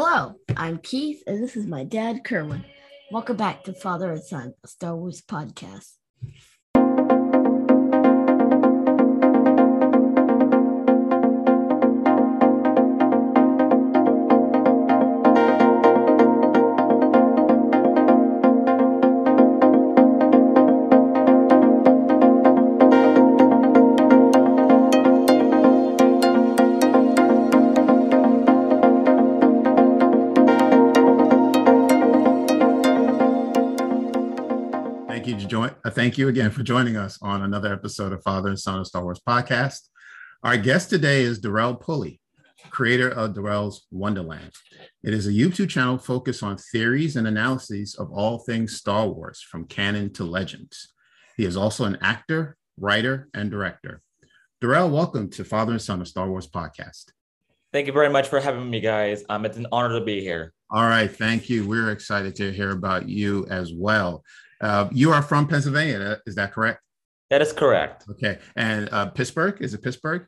Hello, I'm Keith, and this is my dad, Kerwin. Welcome back to Father and Son, a Star Wars podcast. You to join. Uh, thank you again for joining us on another episode of Father and Son of Star Wars podcast. Our guest today is Darrell Pulley, creator of Darrell's Wonderland. It is a YouTube channel focused on theories and analyses of all things Star Wars, from canon to legends. He is also an actor, writer, and director. Darrell, welcome to Father and Son of Star Wars podcast. Thank you very much for having me, guys. Um, it's an honor to be here. All right, thank you. We're excited to hear about you as well. Uh, you are from Pennsylvania, is that correct? That is correct. Okay, and uh, Pittsburgh is it Pittsburgh?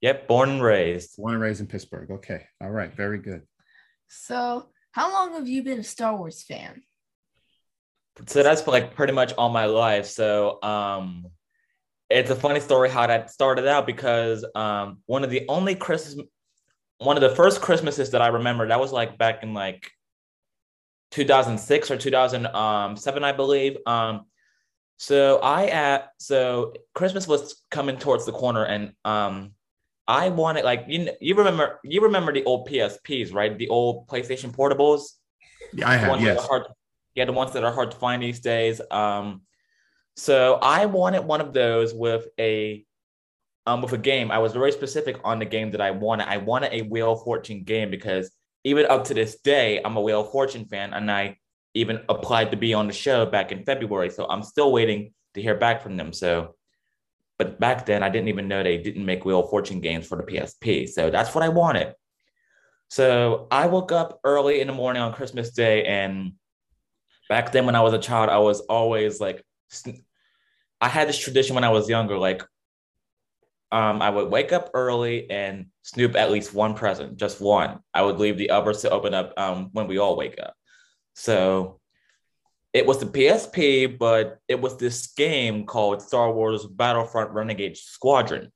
Yep, born and raised. Born and raised in Pittsburgh. Okay, all right, very good. So, how long have you been a Star Wars fan? So that's like pretty much all my life. So um, it's a funny story how that started out because um, one of the only Christmas, one of the first Christmases that I remember, that was like back in like 2006 or 2007, I believe. Um, so I at so Christmas was coming towards the corner, and um, I wanted like you you remember you remember the old PSPs, right? The old PlayStation portables. Yeah, I have. ones that Yes. are hard, yeah, the ones that are hard to find these days. Um, so I wanted one of those with a um with a game. I was very specific on the game that I wanted. I wanted a Wheel of Fortune game because even up to this day, I'm a Wheel of Fortune fan, and I even applied to be on the show back in February. So I'm still waiting to hear back from them. So, but back then I didn't even know they didn't make Wheel of Fortune games for the PSP. So that's what I wanted. So I woke up early in the morning on Christmas Day, and back then when I was a child, I was always like, I had this tradition when I was younger, like, um, I would wake up early and snoop at least one present, just one. I would leave the others to open up um, when we all wake up. So it was the PSP, but it was this game called Star Wars Battlefront Renegade Squadron.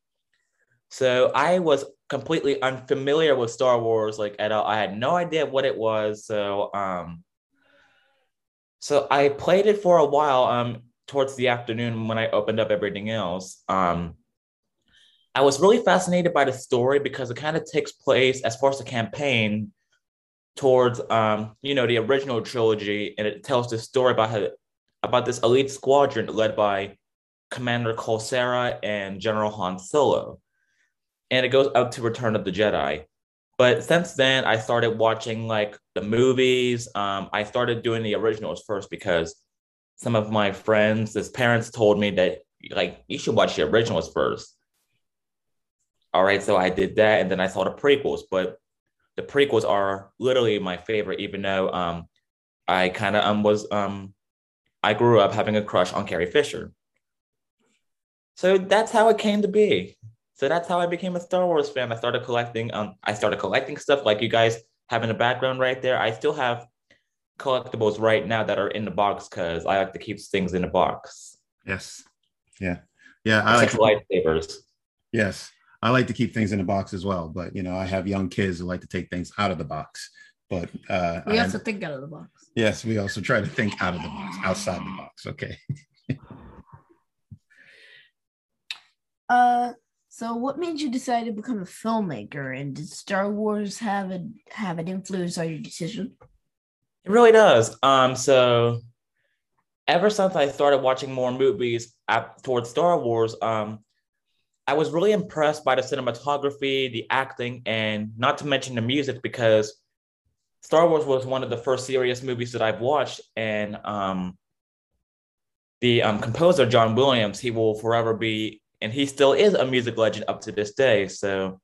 So I was completely unfamiliar with Star Wars, like at all. I had no idea what it was. So um, so I played it for a while. Um, towards the afternoon when I opened up everything else. Um, I was really fascinated by the story because it kind of takes place as far as the campaign towards um, you know, the original trilogy, and it tells the story about how about this elite squadron led by Commander Col Serra and General Han Solo. And it goes up to Return of the Jedi. But since then, I started watching like the movies. Um, I started doing the originals first because some of my friends, his parents told me that like you should watch the originals first. All right, so I did that, and then I saw the prequels. But the prequels are literally my favorite, even though um, I kind of um was um I grew up having a crush on Carrie Fisher. So that's how it came to be. So that's how I became a Star Wars fan. I started collecting um I started collecting stuff like you guys have in the background right there. I still have collectibles right now that are in the box because I like to keep things in the box. Yes. Yeah. Yeah. I like Except for lightsabers. yes. I like to keep things in the box as well, but you know, I have young kids who like to take things out of the box. But uh We I- also think out of the box. yes, we also try to think out of the box, outside the box. Okay. Uh, so what made you decide to become a filmmaker, and did Star Wars have a have an influence on your decision? It really does. Um, so ever since I started watching more movies at, towards Star Wars, um, I was really impressed by the cinematography, the acting, and not to mention the music because Star Wars was one of the first serious movies that I've watched, and um, the um, composer John Williams, he will forever be, and he still is a music legend up to this day. So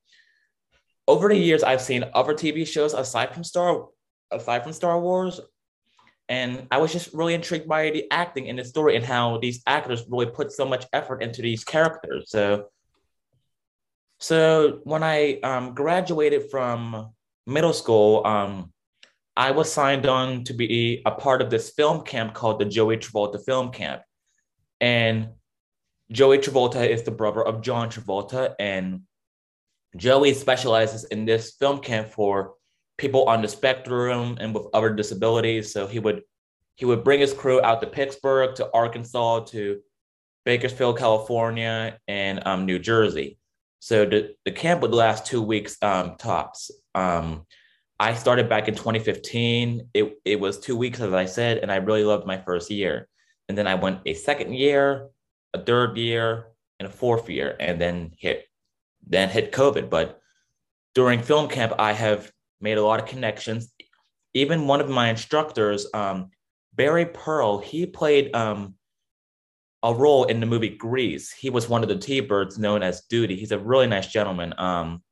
over the years, I've seen other TV shows aside from Star aside from Star Wars, and I was just really intrigued by the acting in the story and how these actors really put so much effort into these characters. So, so when I um, graduated from middle school, um, I was signed on to be a part of this film camp called the Joey Travolta Film Camp. And Joey Travolta is the brother of John Travolta. And Joey specializes in this film camp for people on the spectrum and with other disabilities. So he would he would bring his crew out to Pittsburgh, to Arkansas, to Bakersfield, California, and um, New Jersey. So the, the camp would last two weeks um, tops. Um, I started back in 2015. It, it was two weeks, as I said, and I really loved my first year. And then I went a second year, a third year, and a fourth year, and then hit then hit COVID. But during film camp, I have made a lot of connections. Even one of my instructors, um, Barry Pearl, he played um, a role in the movie Grease. He was one of the T-Birds known as Doody. He's a really nice gentleman. Um,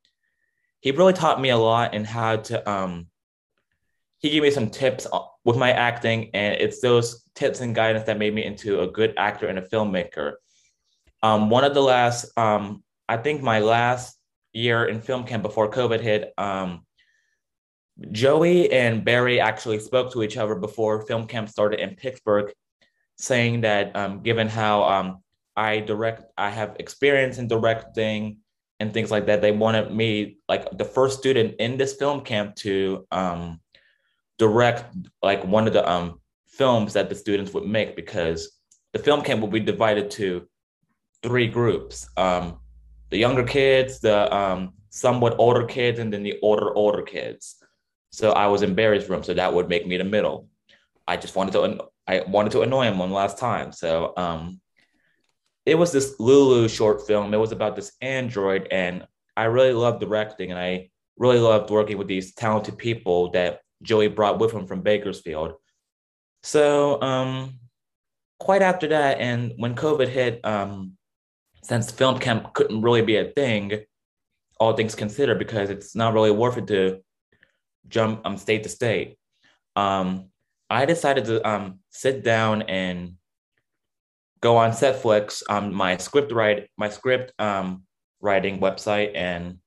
he really taught me a lot in how to um he gave me some tips with my acting and it's those tips and guidance that made me into a good actor and a filmmaker um one of the last um i think my last year in film camp before covid hit um joey and barry actually spoke to each other before film camp started in pittsburgh saying that um given how um i direct i have experience in directing and things like that. They wanted me, like the first student in this film camp, to um, direct like one of the um, films that the students would make because the film camp will be divided to three groups: um, the younger kids, the um, somewhat older kids, and then the older older kids. So I was in Barry's room, so that would make me the middle. I just wanted to I wanted to annoy him one last time. So um, it was this Lulu short film. It was about this android, and I really loved directing, and I really loved working with these talented people that Joey brought with him from Bakersfield. So, um, quite after that, and when COVID hit, um, since film camp couldn't really be a thing, all things considered, because it's not really worth it to jump um, state to state. Um, I decided to um, sit down and go on Celtx on my script write my script um, writing website and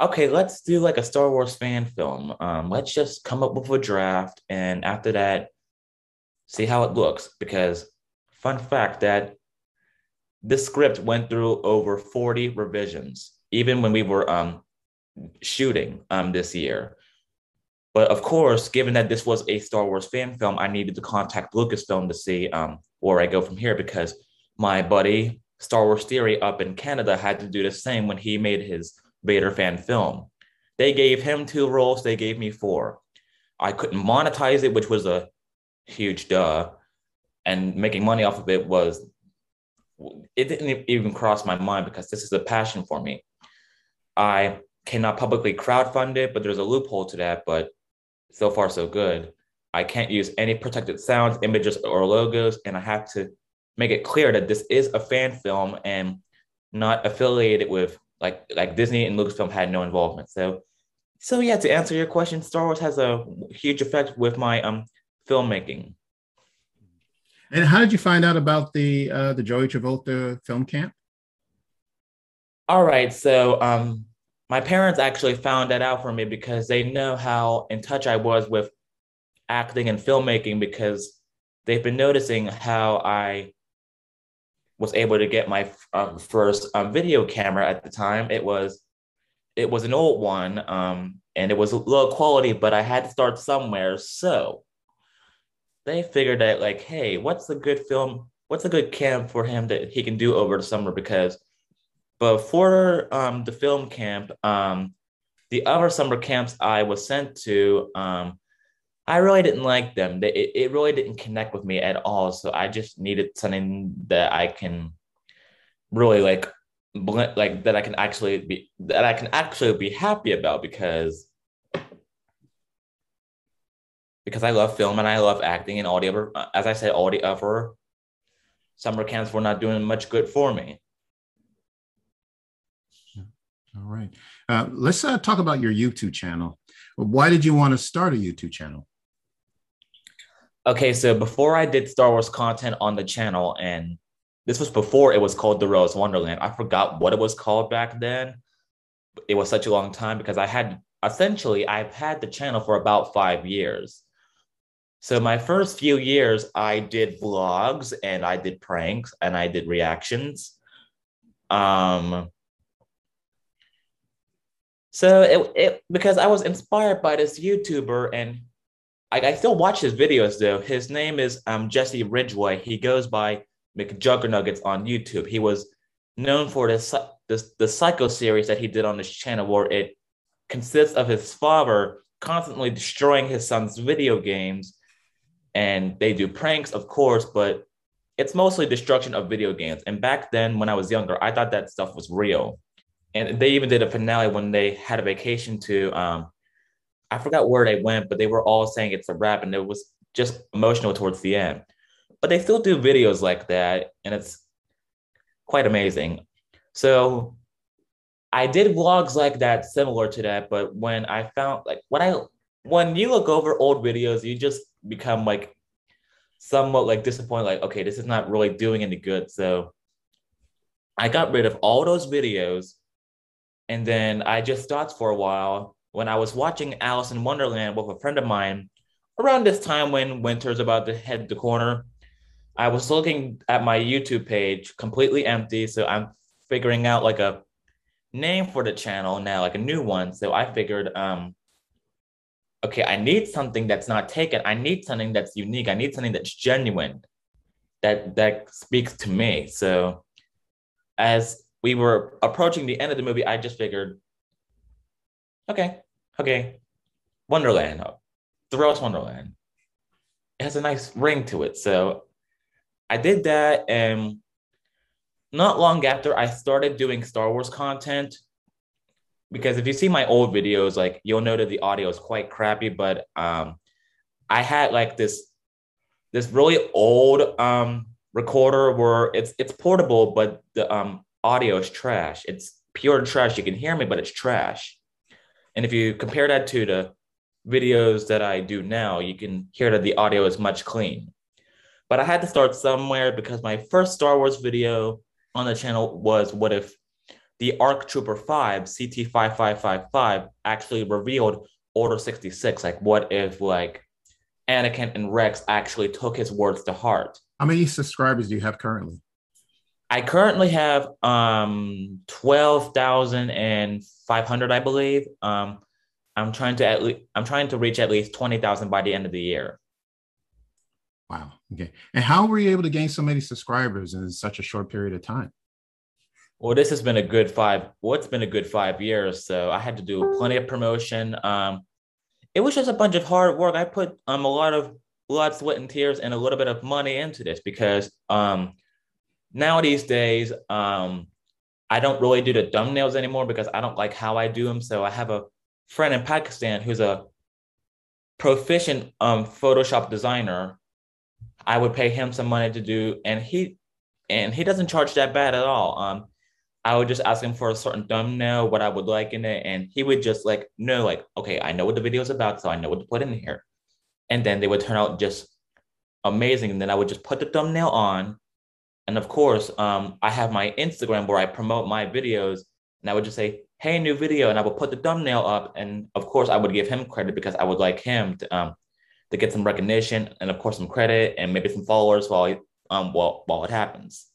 okay, let's do like a Star Wars fan film. Um, let's just come up with a draft and after that, see how it looks. Because fun fact that this script went through over 40 revisions, even when we were um, shooting um, this year. But of course, given that this was a Star Wars fan film, I needed to contact Lucasfilm to see um, where I go from here because my buddy Star Wars Theory up in Canada had to do the same when he made his Vader fan film. They gave him two roles, they gave me four. I couldn't monetize it, which was a huge duh. And making money off of it was, it didn't even cross my mind because this is a passion for me. I cannot publicly crowdfund it, but there's a loophole to that. But so far, so good. I can't use any protected sounds, images, or logos, and I have to make it clear that this is a fan film and not affiliated with like like Disney and Lucasfilm had no involvement. So, so yeah, to answer your question, Star Wars has a huge effect with my um filmmaking. And how did you find out about the uh, the Joey Travolta film camp? All right, so um, my parents actually found that out for me because they know how in touch I was with acting and filmmaking because they've been noticing how I was able to get my um, first um, video camera at the time. It was it was an old one, um, and it was low quality, but I had to start somewhere. So they figured that like, hey, what's a good film? What's a good camp for him that he can do over the summer? Because before um, the film camp, um, the other summer camps I was sent to, um, I really didn't like them. It, it really didn't connect with me at all. So I just needed something that I can really like, like that I can actually be that I can actually be happy about because because I love film and I love acting and all the other, as I said, all the other summer camps were not doing much good for me. All right. Uh, let's uh, talk about your YouTube channel. Why did you want to start a YouTube channel? Okay, so before I did Star Wars content on the channel, and this was before it was called Darrell's Wonderland. I forgot what it was called back then. It was such a long time because I had essentially I've had the channel for about five years. So my first few years, I did vlogs and I did pranks and I did reactions. Um, so it, it because I was inspired by this YouTuber and I, I still watch his videos though. His name is um, Jesse Ridgway. He goes by McJuggernuggets on YouTube. He was known for this, this the Psycho series that he did on his channel, where it consists of his father constantly destroying his son's video games, and they do pranks, of course, but it's mostly destruction of video games. And back then, when I was younger, I thought that stuff was real. And they even did a finale when they had a vacation to um, I forgot where they went, but they were all saying it's a wrap, and it was just emotional towards the end. But they still do videos like that, and it's quite amazing. So I did vlogs like that, similar to that. But when I found like when I when you look over old videos, you just become like somewhat like disappointed, like, okay, this is not really doing any good. So I got rid of all those videos and then I just thought for a while when I was watching Alice in Wonderland with a friend of mine around this time when winter's about to head the corner. I was looking at my YouTube page completely empty. So I'm figuring out like a name for the channel now, like a new one. So I figured, um, okay, I need something that's not taken. I need something that's unique. I need something that's genuine, that that speaks to me. So as we were approaching the end of the movie, I just figured okay, okay, Wonderland, Darrell's Wonderland. It has a nice ring to it. So I did that. And not long after, I started doing Star Wars content. Because if you see my old videos, like you'll know that the audio is quite crappy, but um, I had like this this really old um, recorder where it's it's portable, but the um, audio is trash. It's pure trash. You can hear me, but it's trash. And if you compare that to the videos that I do now, you can hear that the audio is much clean. But I had to start somewhere because my first Star Wars video on the channel was what if the ARC Trooper 5 CT5555 actually revealed Order 66? Like, what if like Anakin and Rex actually took his words to heart? How many subscribers do you have currently? I currently have um 12,500, I believe. Um, I'm trying to at least I'm trying to reach at least 20,000 by the end of the year. Wow. Okay. And how were you able to gain so many subscribers in such a short period of time? Well, this has been a good five. Well, it's been a good five years. So I had to do plenty of promotion. Um, it was just a bunch of hard work. I put um a lot of blood, sweat, and tears, and a little bit of money into this because um now these days, um, I don't really do the thumbnails anymore because I don't like how I do them. So I have a friend in Pakistan who's a proficient um, Photoshop designer. I would pay him some money to do, and he and he doesn't charge that bad at all. Um, I would just ask him for a certain thumbnail, what I would like in it, and he would just like know, like, okay, I know what the video is about, so I know what to put in here. And then they would turn out just amazing. And then I would just put the thumbnail on, and of course, um, I have my Instagram where I promote my videos, and I would just say, "Hey, new video," and I would put the thumbnail up. And of course, I would give him credit because I would like him to um, to get some recognition and of course some credit and maybe some followers while um while while it happens.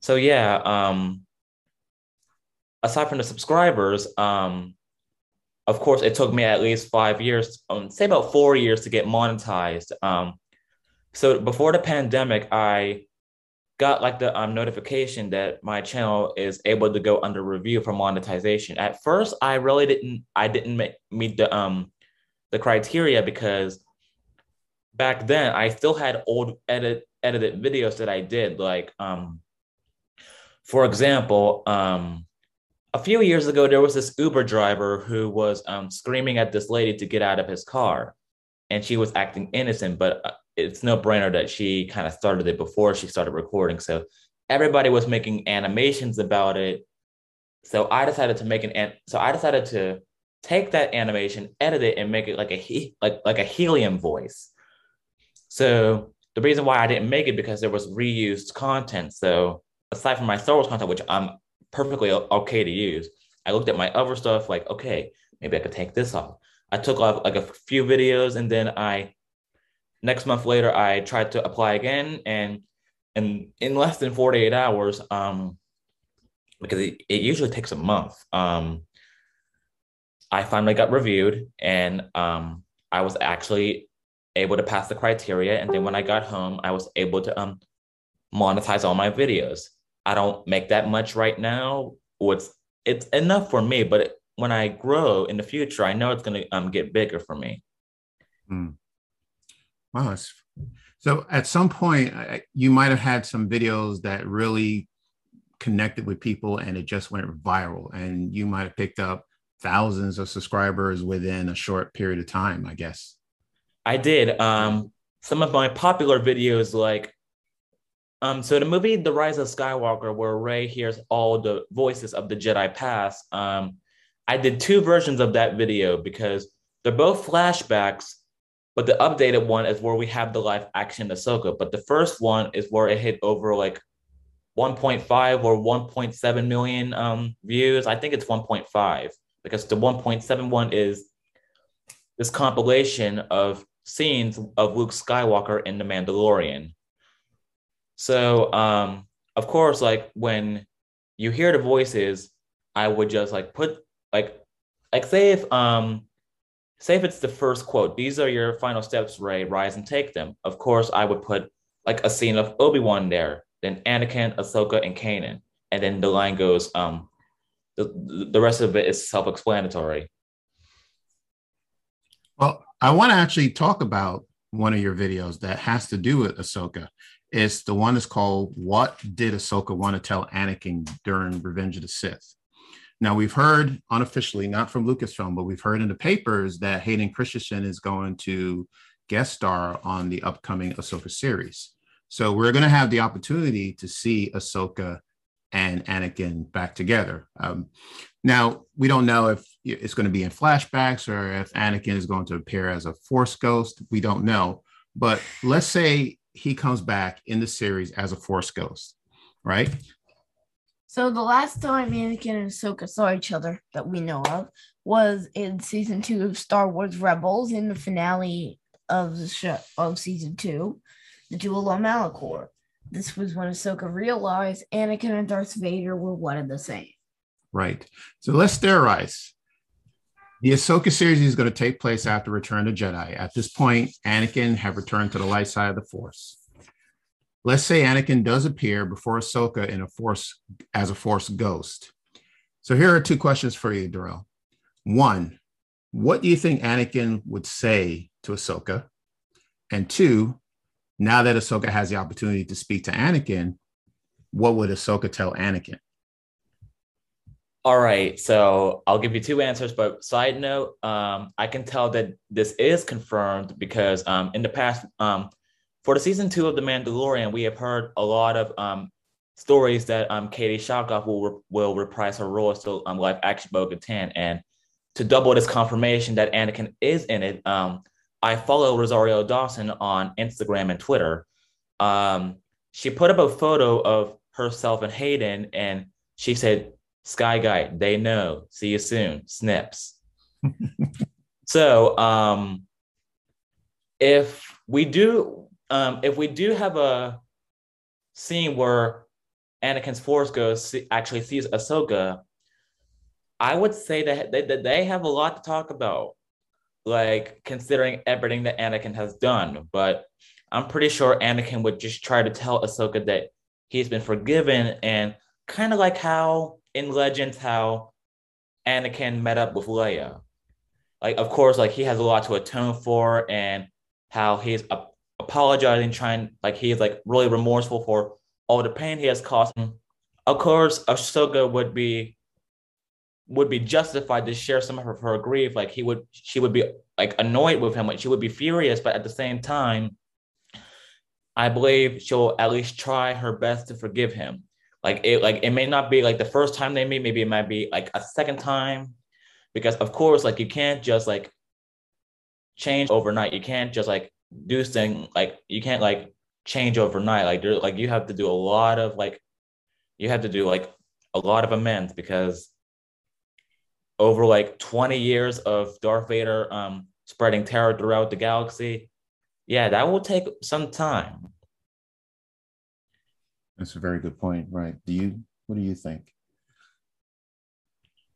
So yeah, um, aside from the subscribers, um, of course, it took me at least five years, um, say about four years to get monetized. Um, so before the pandemic, I got like the um, notification that my channel is able to go under review for monetization. At first, I really didn't I didn't meet the um the criteria because back then I still had old edit edited videos that I did like um for example um a few years ago there was this Uber driver who was um screaming at this lady to get out of his car and she was acting innocent but uh, it's no brainer that she kind of started it before she started recording. So everybody was making animations about it. So I decided to make an so I decided to take that animation, edit it, and make it like a he, like like a helium voice. So the reason why I didn't make it because there was reused content. So aside from my Star Wars content, which I'm perfectly okay to use, I looked at my other stuff, like, okay, maybe I could take this off. I took off like a few videos and then I next month later I tried to apply again and and in less than 48 hours, um, because it, it usually takes a month, um, I finally got reviewed and um, I was actually able to pass the criteria. And then when I got home, I was able to um, monetize all my videos. I don't make that much right now. What's it's enough for me, but when I grow in the future, I know it's going to um, get bigger for me. Mm. Wow. So at some point, you might have had some videos that really connected with people and it just went viral. And you might have picked up thousands of subscribers within a short period of time, I guess. I did. Um, some of my popular videos, like, um, so the movie The Rise of Skywalker, where Rey hears all the voices of the Jedi past, um, I did two versions of that video because they're both flashbacks, but the updated one is where we have the live action Ahsoka. But the first one is where it hit over like 1.5 or 1.7 million um, views. I think it's 1.5 because the 1.71 is this compilation of scenes of Luke Skywalker in The Mandalorian. So, um, of course, like when you hear the voices, I would just like put like like say if um say if it's the first quote, these are your final steps, Rey, rise and take them. Of course, I would put like a scene of Obi-Wan there, then Anakin, Ahsoka, and Kanan. And then the line goes, um, the, the rest of it is self-explanatory. Well, I want to actually talk about one of your videos that has to do with Ahsoka. It's the one that's called What Did Ahsoka Want to Tell Anakin During Revenge of the Sith? Now, we've heard unofficially, not from Lucasfilm, but we've heard in the papers that Hayden Christensen is going to guest star on the upcoming Ahsoka series. So we're going to have the opportunity to see Ahsoka and Anakin back together. Um, now, we don't know if it's going to be in flashbacks or if Anakin is going to appear as a Force ghost. We don't know. But let's say he comes back in the series as a Force ghost, right? So the last time Anakin and Ahsoka saw each other that we know of was in season two of Star Wars Rebels in the finale of the show of season two, the Duel on Malachor. This was when Ahsoka realized Anakin and Darth Vader were one and the same. Right. So let's theorize. The Ahsoka series is going to take place after Return of Jedi. At this point, Anakin have returned to the light side of the Force. Let's say Anakin does appear before Ahsoka in a Force as a Force ghost. So here are two questions for you, Darrell. One, what do you think Anakin would say to Ahsoka? And two, now that Ahsoka has the opportunity to speak to Anakin, what would Ahsoka tell Anakin? All right, so I'll give you two answers, but side note, um, I can tell that this is confirmed because um, in the past, um, for the season two of The Mandalorian, we have heard a lot of um, stories that um, Katee Sackhoff will re- will reprise her role as the um, live action Bo-Katan, and to double this confirmation that Anakin is in it, um, I follow Rosario Dawson on Instagram and Twitter. Um, she put up a photo of herself and Hayden, and she said, "Sky Guy, they know. See you soon. Snips." so, um, if we do, um, if we do have a scene where Anakin's Force Ghost actually sees Ahsoka, I would say that they, that they have a lot to talk about like considering everything that Anakin has done. But I'm pretty sure Anakin would just try to tell Ahsoka that he's been forgiven and kind of like how in Legends how Anakin met up with Leia. Like of course like he has a lot to atone for and how he's apologizing trying like he's like really remorseful for all the pain he has caused. Of course Ahsoka would be would be justified to share some of her, her grief. Like he would, she would be like annoyed with him. Like she would be furious, but at the same time, I believe she'll at least try her best to forgive him. Like it, like it may not be like the first time they meet. Maybe it might be like a second time, because of course, like you can't just like change overnight. You can't just like do thing like you can't like change overnight. Like there, like you have to do a lot of like you have to do like a lot of amends because over like 20 years of Darth Vader um, spreading terror throughout the galaxy. Yeah, that will take some time. That's a very good point, right? Do you what do you think?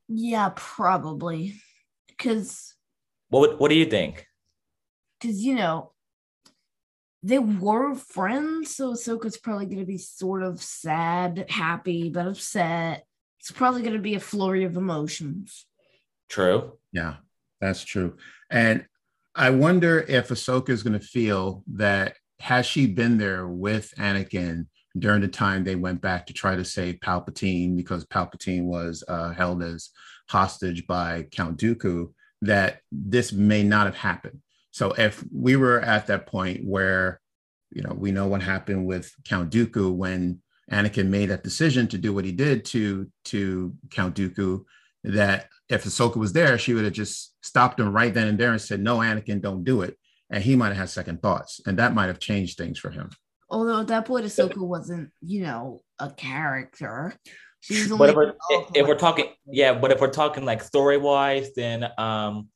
Yeah, probably. Cause what what do you think? Because you know, they were friends, so Ahsoka's probably gonna be sort of sad, happy, but upset. It's probably gonna be a flurry of emotions. True. Yeah, that's true. And I wonder if Ahsoka is going to feel that has she been there with Anakin during the time they went back to try to save Palpatine because Palpatine was uh, held as hostage by Count Dooku, that this may not have happened. So if we were at that point where, you know, we know what happened with Count Dooku when Anakin made that decision to do what he did to to Count Dooku, that if Ahsoka was there, she would have just stopped him right then and there and said, "No, Anakin, don't do it." And he might have had second thoughts, and that might have changed things for him. Although at that point, Ahsoka wasn't, you know, a character. She's only. But if we're, if we're talking, yeah, but if we're talking like story wise, then um,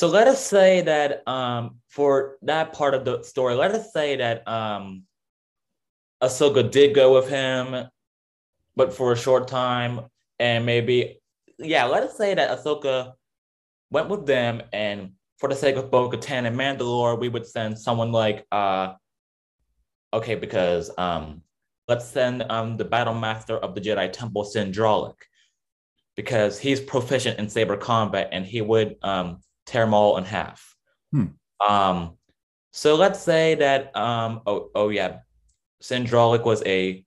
so let us say that um, for that part of the story, let us say that um, Ahsoka did go with him, but for a short time, and maybe yeah, let us say that Ahsoka went with them, and for the sake of Bo Katan and Mandalore, we would send someone like uh okay, because um let's send um the battle master of the Jedi Temple, Cin Drallig, because he's proficient in saber combat and he would um tear them all in half. Hmm. Um so let's say that um oh oh yeah, Cin Drallig was a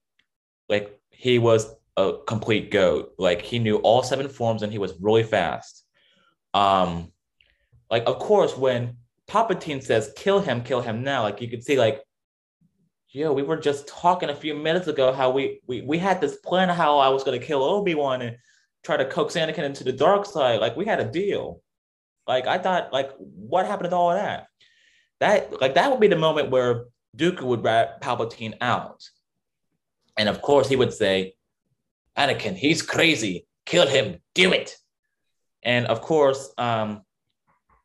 like he was a complete goat. Like he knew all seven forms and he was really fast. Um, like of course when Palpatine says kill him, kill him now, like you could see like, yo, we were just talking a few minutes ago how we we we had this plan how I was gonna kill Obi Wan and try to coax Anakin into the dark side. Like we had a deal. Like I thought, like what happened to all that? That like that would be the moment where Dooku would rat Palpatine out, and of course he would say, Anakin, he's crazy. Kill him. Do it. And of course, um,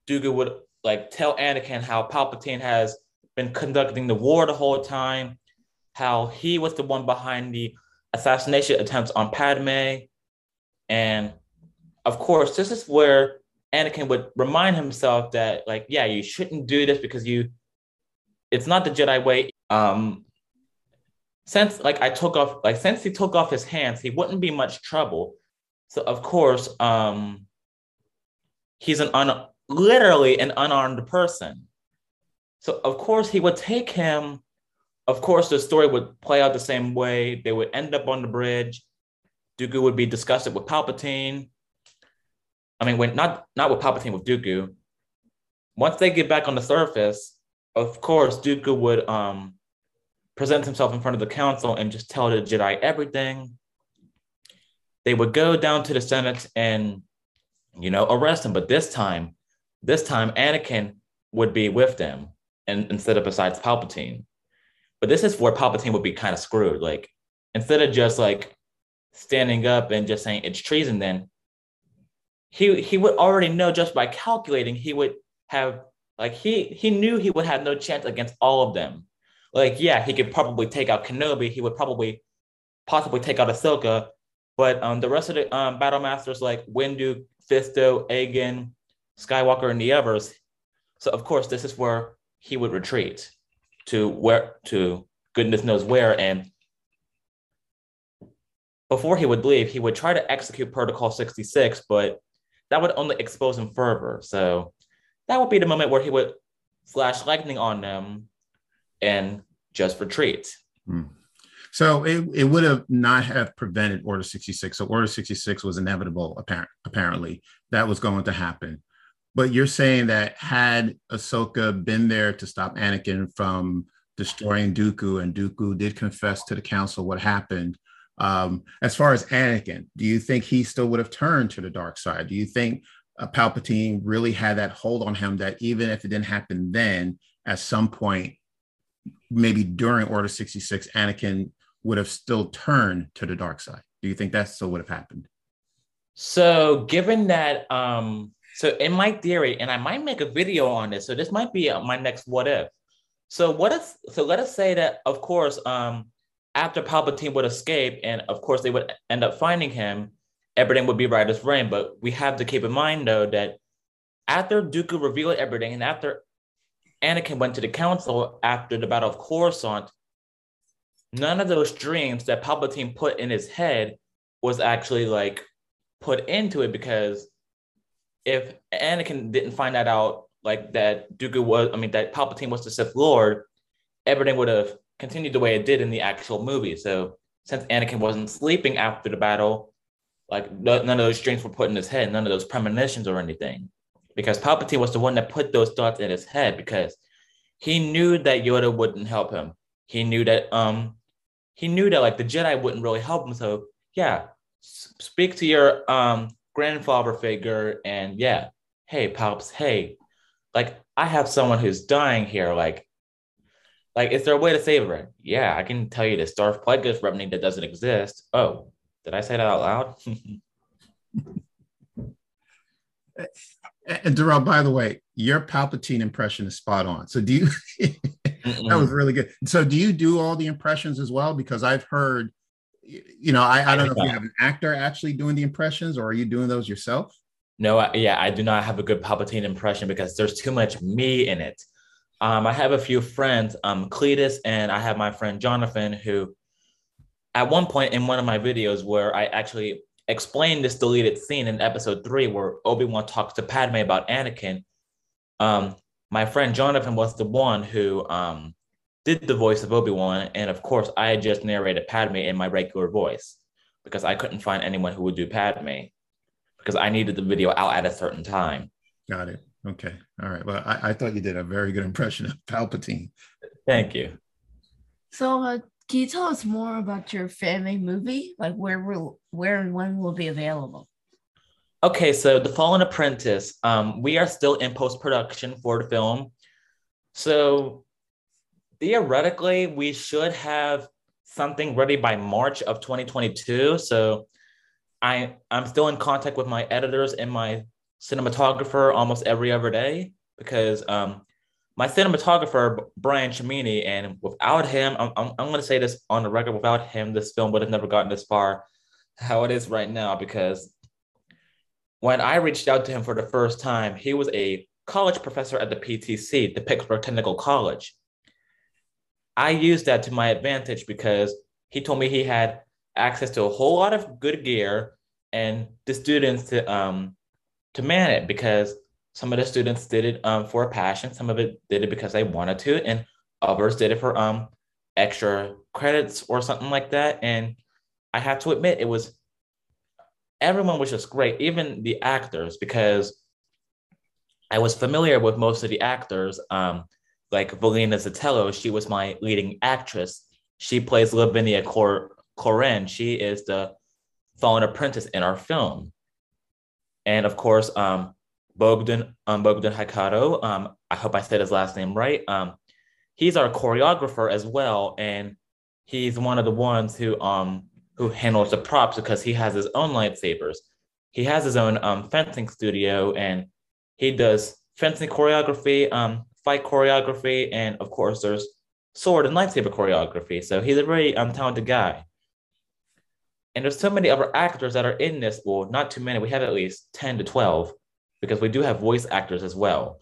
Dooku would like tell Anakin how Palpatine has been conducting the war the whole time, how he was the one behind the assassination attempts on Padme. And of course, this is where Anakin would remind himself that, like, yeah, you shouldn't do this because you, it's not the Jedi way. Um, since like I took off like since he took off his hands, he wouldn't be much trouble. So of course, um, he's an un literally an unarmed person. So of course he would take him. Of course, the story would play out the same way. They would end up on the bridge. Dooku would be disgusted with Palpatine. I mean, when not not with Palpatine, with Dooku. Once they get back on the surface, of course, Dooku would um present himself in front of the council and just tell the Jedi everything. They would go down to the Senate and, you know, arrest him. But this time, this time Anakin would be with them and instead of besides Palpatine. But this is where Palpatine would be kind of screwed. Like instead of just like standing up and just saying it's treason, then he he would already know just by calculating he would have like he he knew he would have no chance against all of them like, yeah, he could probably take out Kenobi. He would probably possibly take out Ahsoka. But um, the rest of the um, battle masters like Windu, Fisto, Anakin, Skywalker, and the others. So of course, this is where he would retreat to where to goodness knows where. And before he would leave, he would try to execute Protocol 66, but that would only expose him further. So that would be the moment where he would flash lightning on them and just retreat. Hmm. So it, it would have not have prevented Order 66. So Order 66 was inevitable, apparent, apparently. That was going to happen. But you're saying that had Ahsoka been there to stop Anakin from destroying Dooku, and Dooku did confess to the council what happened. Um, as far as Anakin, do you think he still would have turned to the dark side? Do you think uh, Palpatine really had that hold on him that even if it didn't happen then, at some point maybe during Order 66, Anakin would have still turned to the dark side? Do you think that still would have happened? So, given that, um, so in my theory, and I might make a video on this, so this might be uh, my next what if. So, what if? So, let us say that, of course, um, after Palpatine would escape, and of course they would end up finding him, everything would be right as rain. But we have to keep in mind though that after Dooku revealed everything, and after Anakin went to the council after the Battle of Coruscant, none of those dreams that Palpatine put in his head was actually like put into it because if Anakin didn't find that out, like that Dooku was, I mean, that Palpatine was the Sith Lord, everything would have continued the way it did in the actual movie. So since Anakin wasn't sleeping after the battle, like none of those dreams were put in his head, none of those premonitions or anything, because Palpatine was the one that put those thoughts in his head because he knew that Yoda wouldn't help him. He knew that um he knew that like the Jedi wouldn't really help him. So yeah, speak to your um grandfather figure and yeah, hey Palps, hey, like I have someone who's dying here. Like like, is there a way to save her? Yeah, I can tell you this Darth Plagueis remnant that doesn't exist. Oh, did I say that out loud? and Darrell, by the way, your Palpatine impression is spot on. So do you that was really good. So do you do all the impressions as well? Because I've heard, you know, I, I don't know if you have an actor actually doing the impressions or are you doing those yourself? No, yeah, I do not have a good Palpatine impression because there's too much me in it. Um, I have a few friends, um, Cletus, and I have my friend Jonathan, who at one point in one of my videos where I actually explained this deleted scene in episode three where Obi-Wan talks to Padme about Anakin. Um, my friend Jonathan was the one who um, did the voice of Obi-Wan. And of course, I just narrated Padme in my regular voice because I couldn't find anyone who would do Padme because I needed the video out at a certain time. Got it. Okay. All right. Well, I, I thought you did a very good impression of Palpatine. Thank you. So, uh, can you tell us more about your family movie? Like where will where and when will be available? Okay, so The Fallen Apprentice. Um, we are still in post production for the film. So theoretically, we should have something ready by March of 2022. So I I'm still in contact with my editors and my cinematographer almost every other day because um, my cinematographer Brian Chimini, and without him, I'm, I'm, I'm going to say this on the record. Without him, this film would have never gotten this far, how it is right now. Because when I reached out to him for the first time, he was a college professor at the PTC, the Pittsburgh Technical College. I used that to my advantage because he told me he had access to a whole lot of good gear and the students to um, to man it because some of the students did it um, for a passion, some of it did it because they wanted to, and others did it for um extra credits or something like that. And I have to admit, it was everyone was just great, even the actors, because I was familiar with most of the actors. Um, like Valina Zatello, she was my leading actress. She plays Lavinia Cor- Corin. She is the fallen apprentice in our film and of course, um, Bogdan um, Bogdan Hikato. Um, I hope I said his last name right. Um, he's our choreographer as well, and he's one of the ones who um who handles the props because he has his own lightsabers. He has his own um, fencing studio, and he does fencing choreography, um, fight choreography, and of course, there's sword and lightsaber choreography. So he's a very um, talented guy. And there's so many other actors that are in this. Well, not too many. We have at least 10 to 12 because we do have voice actors as well.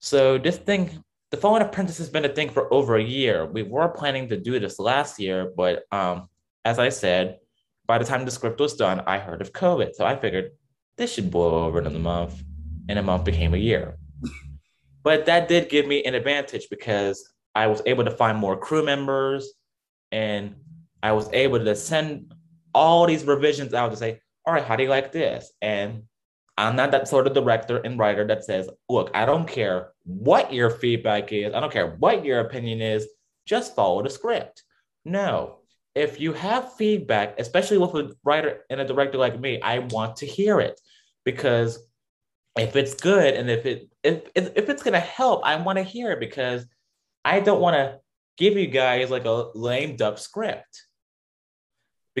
So this thing, The Fallen Apprentice has been a thing for over a year. We were planning to do this last year, but um, as I said, by the time the script was done, I heard of COVID. So I figured this should blow over in a month, and a month became a year. But that did give me an advantage because I was able to find more crew members and I was able to send all these revisions out to say, all right, how do you like this? And I'm not that sort of director and writer that says, look, I don't care what your feedback is, I don't care what your opinion is, just follow the script. No. If you have feedback, especially with a writer and a director like me, I want to hear it because if it's good and if it if if it's gonna help, I want to hear it because I don't want to give you guys like a lame duck script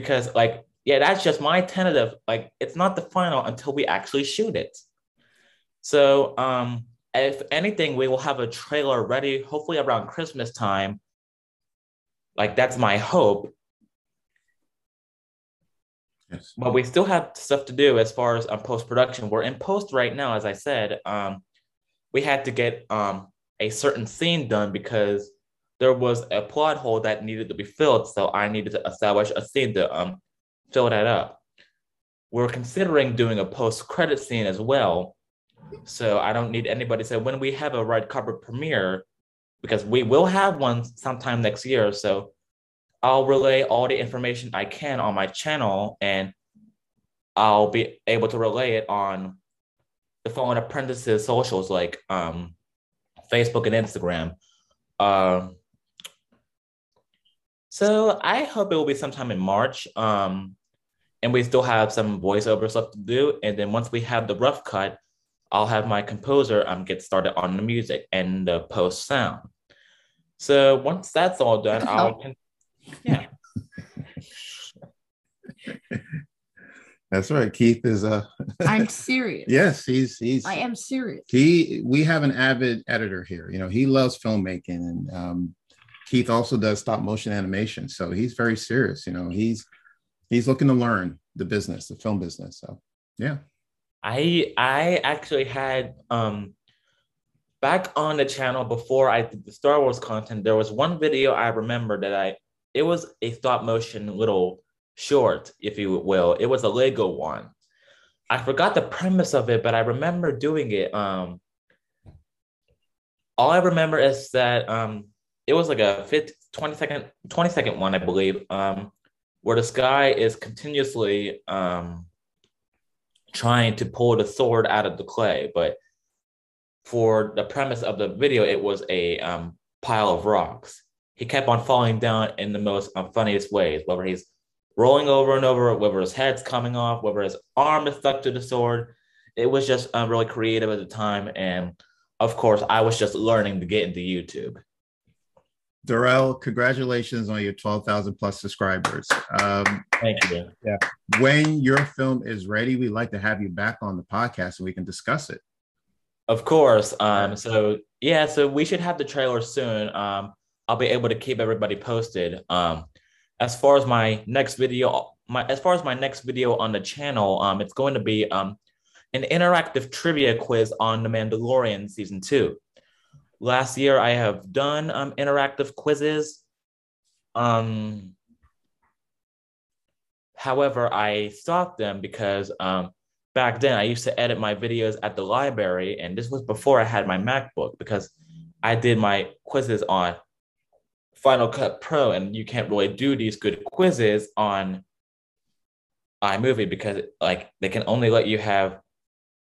because like yeah, that's just my tentative. Like it's not the final until we actually shoot it. So um, if anything, we will have a trailer ready, hopefully around Christmas time. Like that's my hope. Yes. But we still have stuff to do as far as um, post production. We're in post right now, as I said. Um, we had to get um, a certain scene done because there was a plot hole that needed to be filled. So I needed to establish a scene to um, fill that up. We're considering doing a post credit scene as well. So I don't need anybody to say when we have a red carpet premiere, because we will have one sometime next year. So I'll relay all the information I can on my channel and I'll be able to relay it on the Fallen Apprentices socials like um, Facebook and Instagram. Um, so I hope it will be sometime in March. Um, and we still have some voiceover stuff to do. And then once we have the rough cut, I'll have my composer um, get started on the music and the post sound. So once that's all done, I'll yeah. That's right. Keith is uh I'm serious. yes, he's he's I am serious. he we have an avid editor here. You know, he loves filmmaking and um Keith also does stop motion animation. So he's very serious. You know, he's he's looking to learn the business, the film business. So yeah. I I actually had um back on the channel before I did the Star Wars content, there was one video I remember that I it was a stop motion little short, if you will. It was a Lego one. I forgot the premise of it, but I remember doing it. Um, all I remember is that um, it was like a 50, 20 second, 20 second one, I believe, um, where this guy is continuously um, trying to pull the sword out of the clay. But for the premise of the video, it was a um, pile of rocks. He kept on falling down in the most um, funniest ways, whether he's rolling over and over, whether his head's coming off, whether his arm is stuck to the sword. It was just um, really creative at the time. And of course, I was just learning to get into YouTube. Darrell, congratulations on your 12,000 plus subscribers. Um, Thank you. Yeah. When your film is ready, we'd like to have you back on the podcast so we can discuss it. Of course. Um, so yeah, so we should have the trailer soon. Um, I'll be able to keep everybody posted. Um, as far as my next video, my as far as my next video on the channel, um, it's going to be um, an interactive trivia quiz on The Mandalorian season two. Last year, I have done um, interactive quizzes. Um, however, I stopped them because um, back then I used to edit my videos at the library, and this was before I had my MacBook because I did my quizzes on Final Cut Pro, and you can't really do these good quizzes on iMovie because like they can only let you have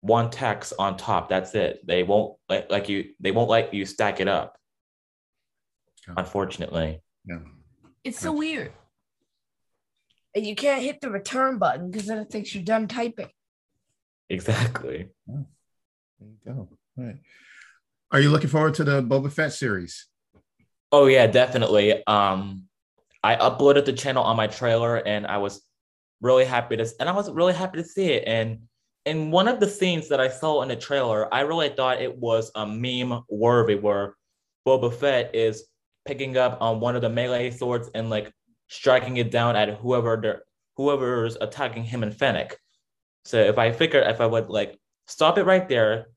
one text on top. That's it. They won't let like you. They won't let you stack it up. Yeah. Unfortunately. Yeah. It's so weird. And you can't hit the return button because then it thinks you're done typing. Exactly. There you go. All right. Are you looking forward to the Boba Fett series? Oh yeah, definitely. Um, I uploaded the channel on my trailer, and I was really happy to, and I was really happy to see it. And in one of the scenes that I saw in the trailer, I really thought it was a meme worthy, where Boba Fett is picking up on one of the melee swords and like striking it down at whoever they're whoever's attacking him and Fennec. So if I figured if I would like stop it right there,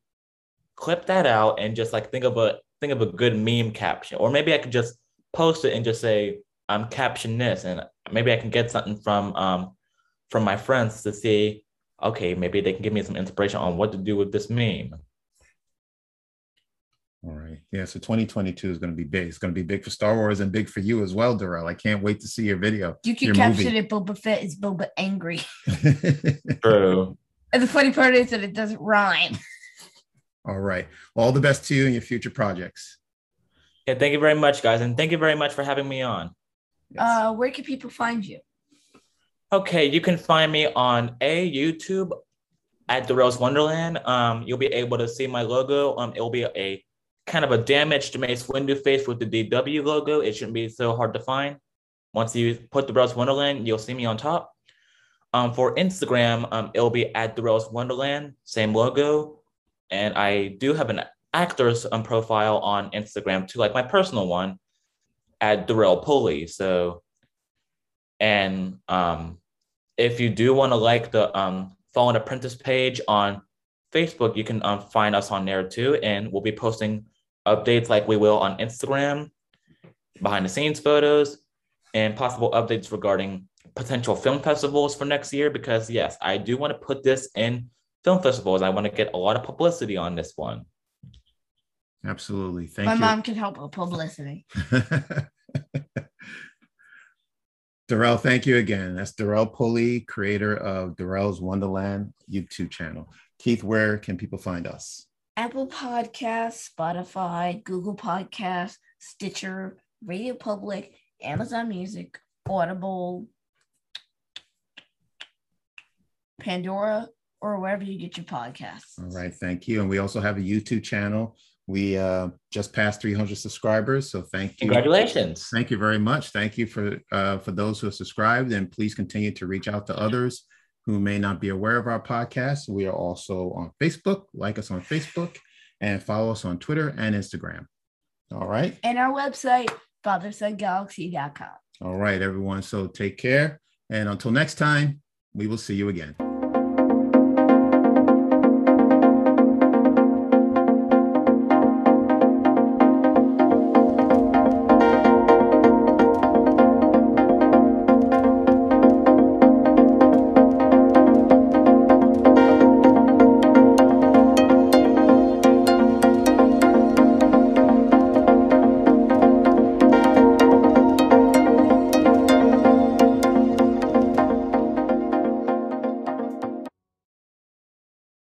clip that out, and just like think of a think of a good meme caption, or maybe I could just post it and just say I'm caption this, and maybe I can get something from um from my friends to see. Okay, maybe they can give me some inspiration on what to do with this meme. All right. Yeah. So 2022 is going to be big. It's going to be big for Star Wars and big for you as well, Darrell. I can't wait to see your video. You can your caption movie. it Boba Fett is Boba angry. True. And the funny part is that it doesn't rhyme. All right. Well, all the best to you and your future projects. Yeah, thank you very much, guys, and thank you very much for having me on. Yes. Uh, where can people find you? Okay, you can find me on a YouTube at Darrell's Wonderland. Um, you'll be able to see my logo. Um, it'll be a kind of a damaged Mace Windu face with the DW logo. It shouldn't be so hard to find. Once you put the Darrell's Wonderland, you'll see me on top. Um, for Instagram, um, it'll be at Darrell's Wonderland, same logo. And I do have an actor's um, profile on Instagram too, like my personal one at Darrell Pulley. So, and um, if you do want to like the um, Fallen Apprentice page on Facebook, you can um, find us on there too. And we'll be posting updates like we will on Instagram, behind the scenes photos, and possible updates regarding potential film festivals for next year. Because, yes, I do want to put this in film festivals. I want to get a lot of publicity on this one. Absolutely. Thank My you. My mom can help with publicity. Darrell, thank you again. That's Darrell Pulley, creator of Darrell's Wonderland YouTube channel. Keith, where can people find us? Apple Podcasts, Spotify, Google Podcasts, Stitcher, Radio Public, Amazon Music, Audible, Pandora, or wherever you get your podcasts. All right, thank you. And we also have a YouTube channel. We uh, just passed 300 subscribers, so thank you. Congratulations. Thank you very much. Thank you for uh, for those who have subscribed, and please continue to reach out to others who may not be aware of our podcast. We are also on Facebook. Like us on Facebook, and follow us on Twitter and Instagram. All right. And our website, fathersongalaxy.com. All right, everyone. So take care, and until next time, we will see you again.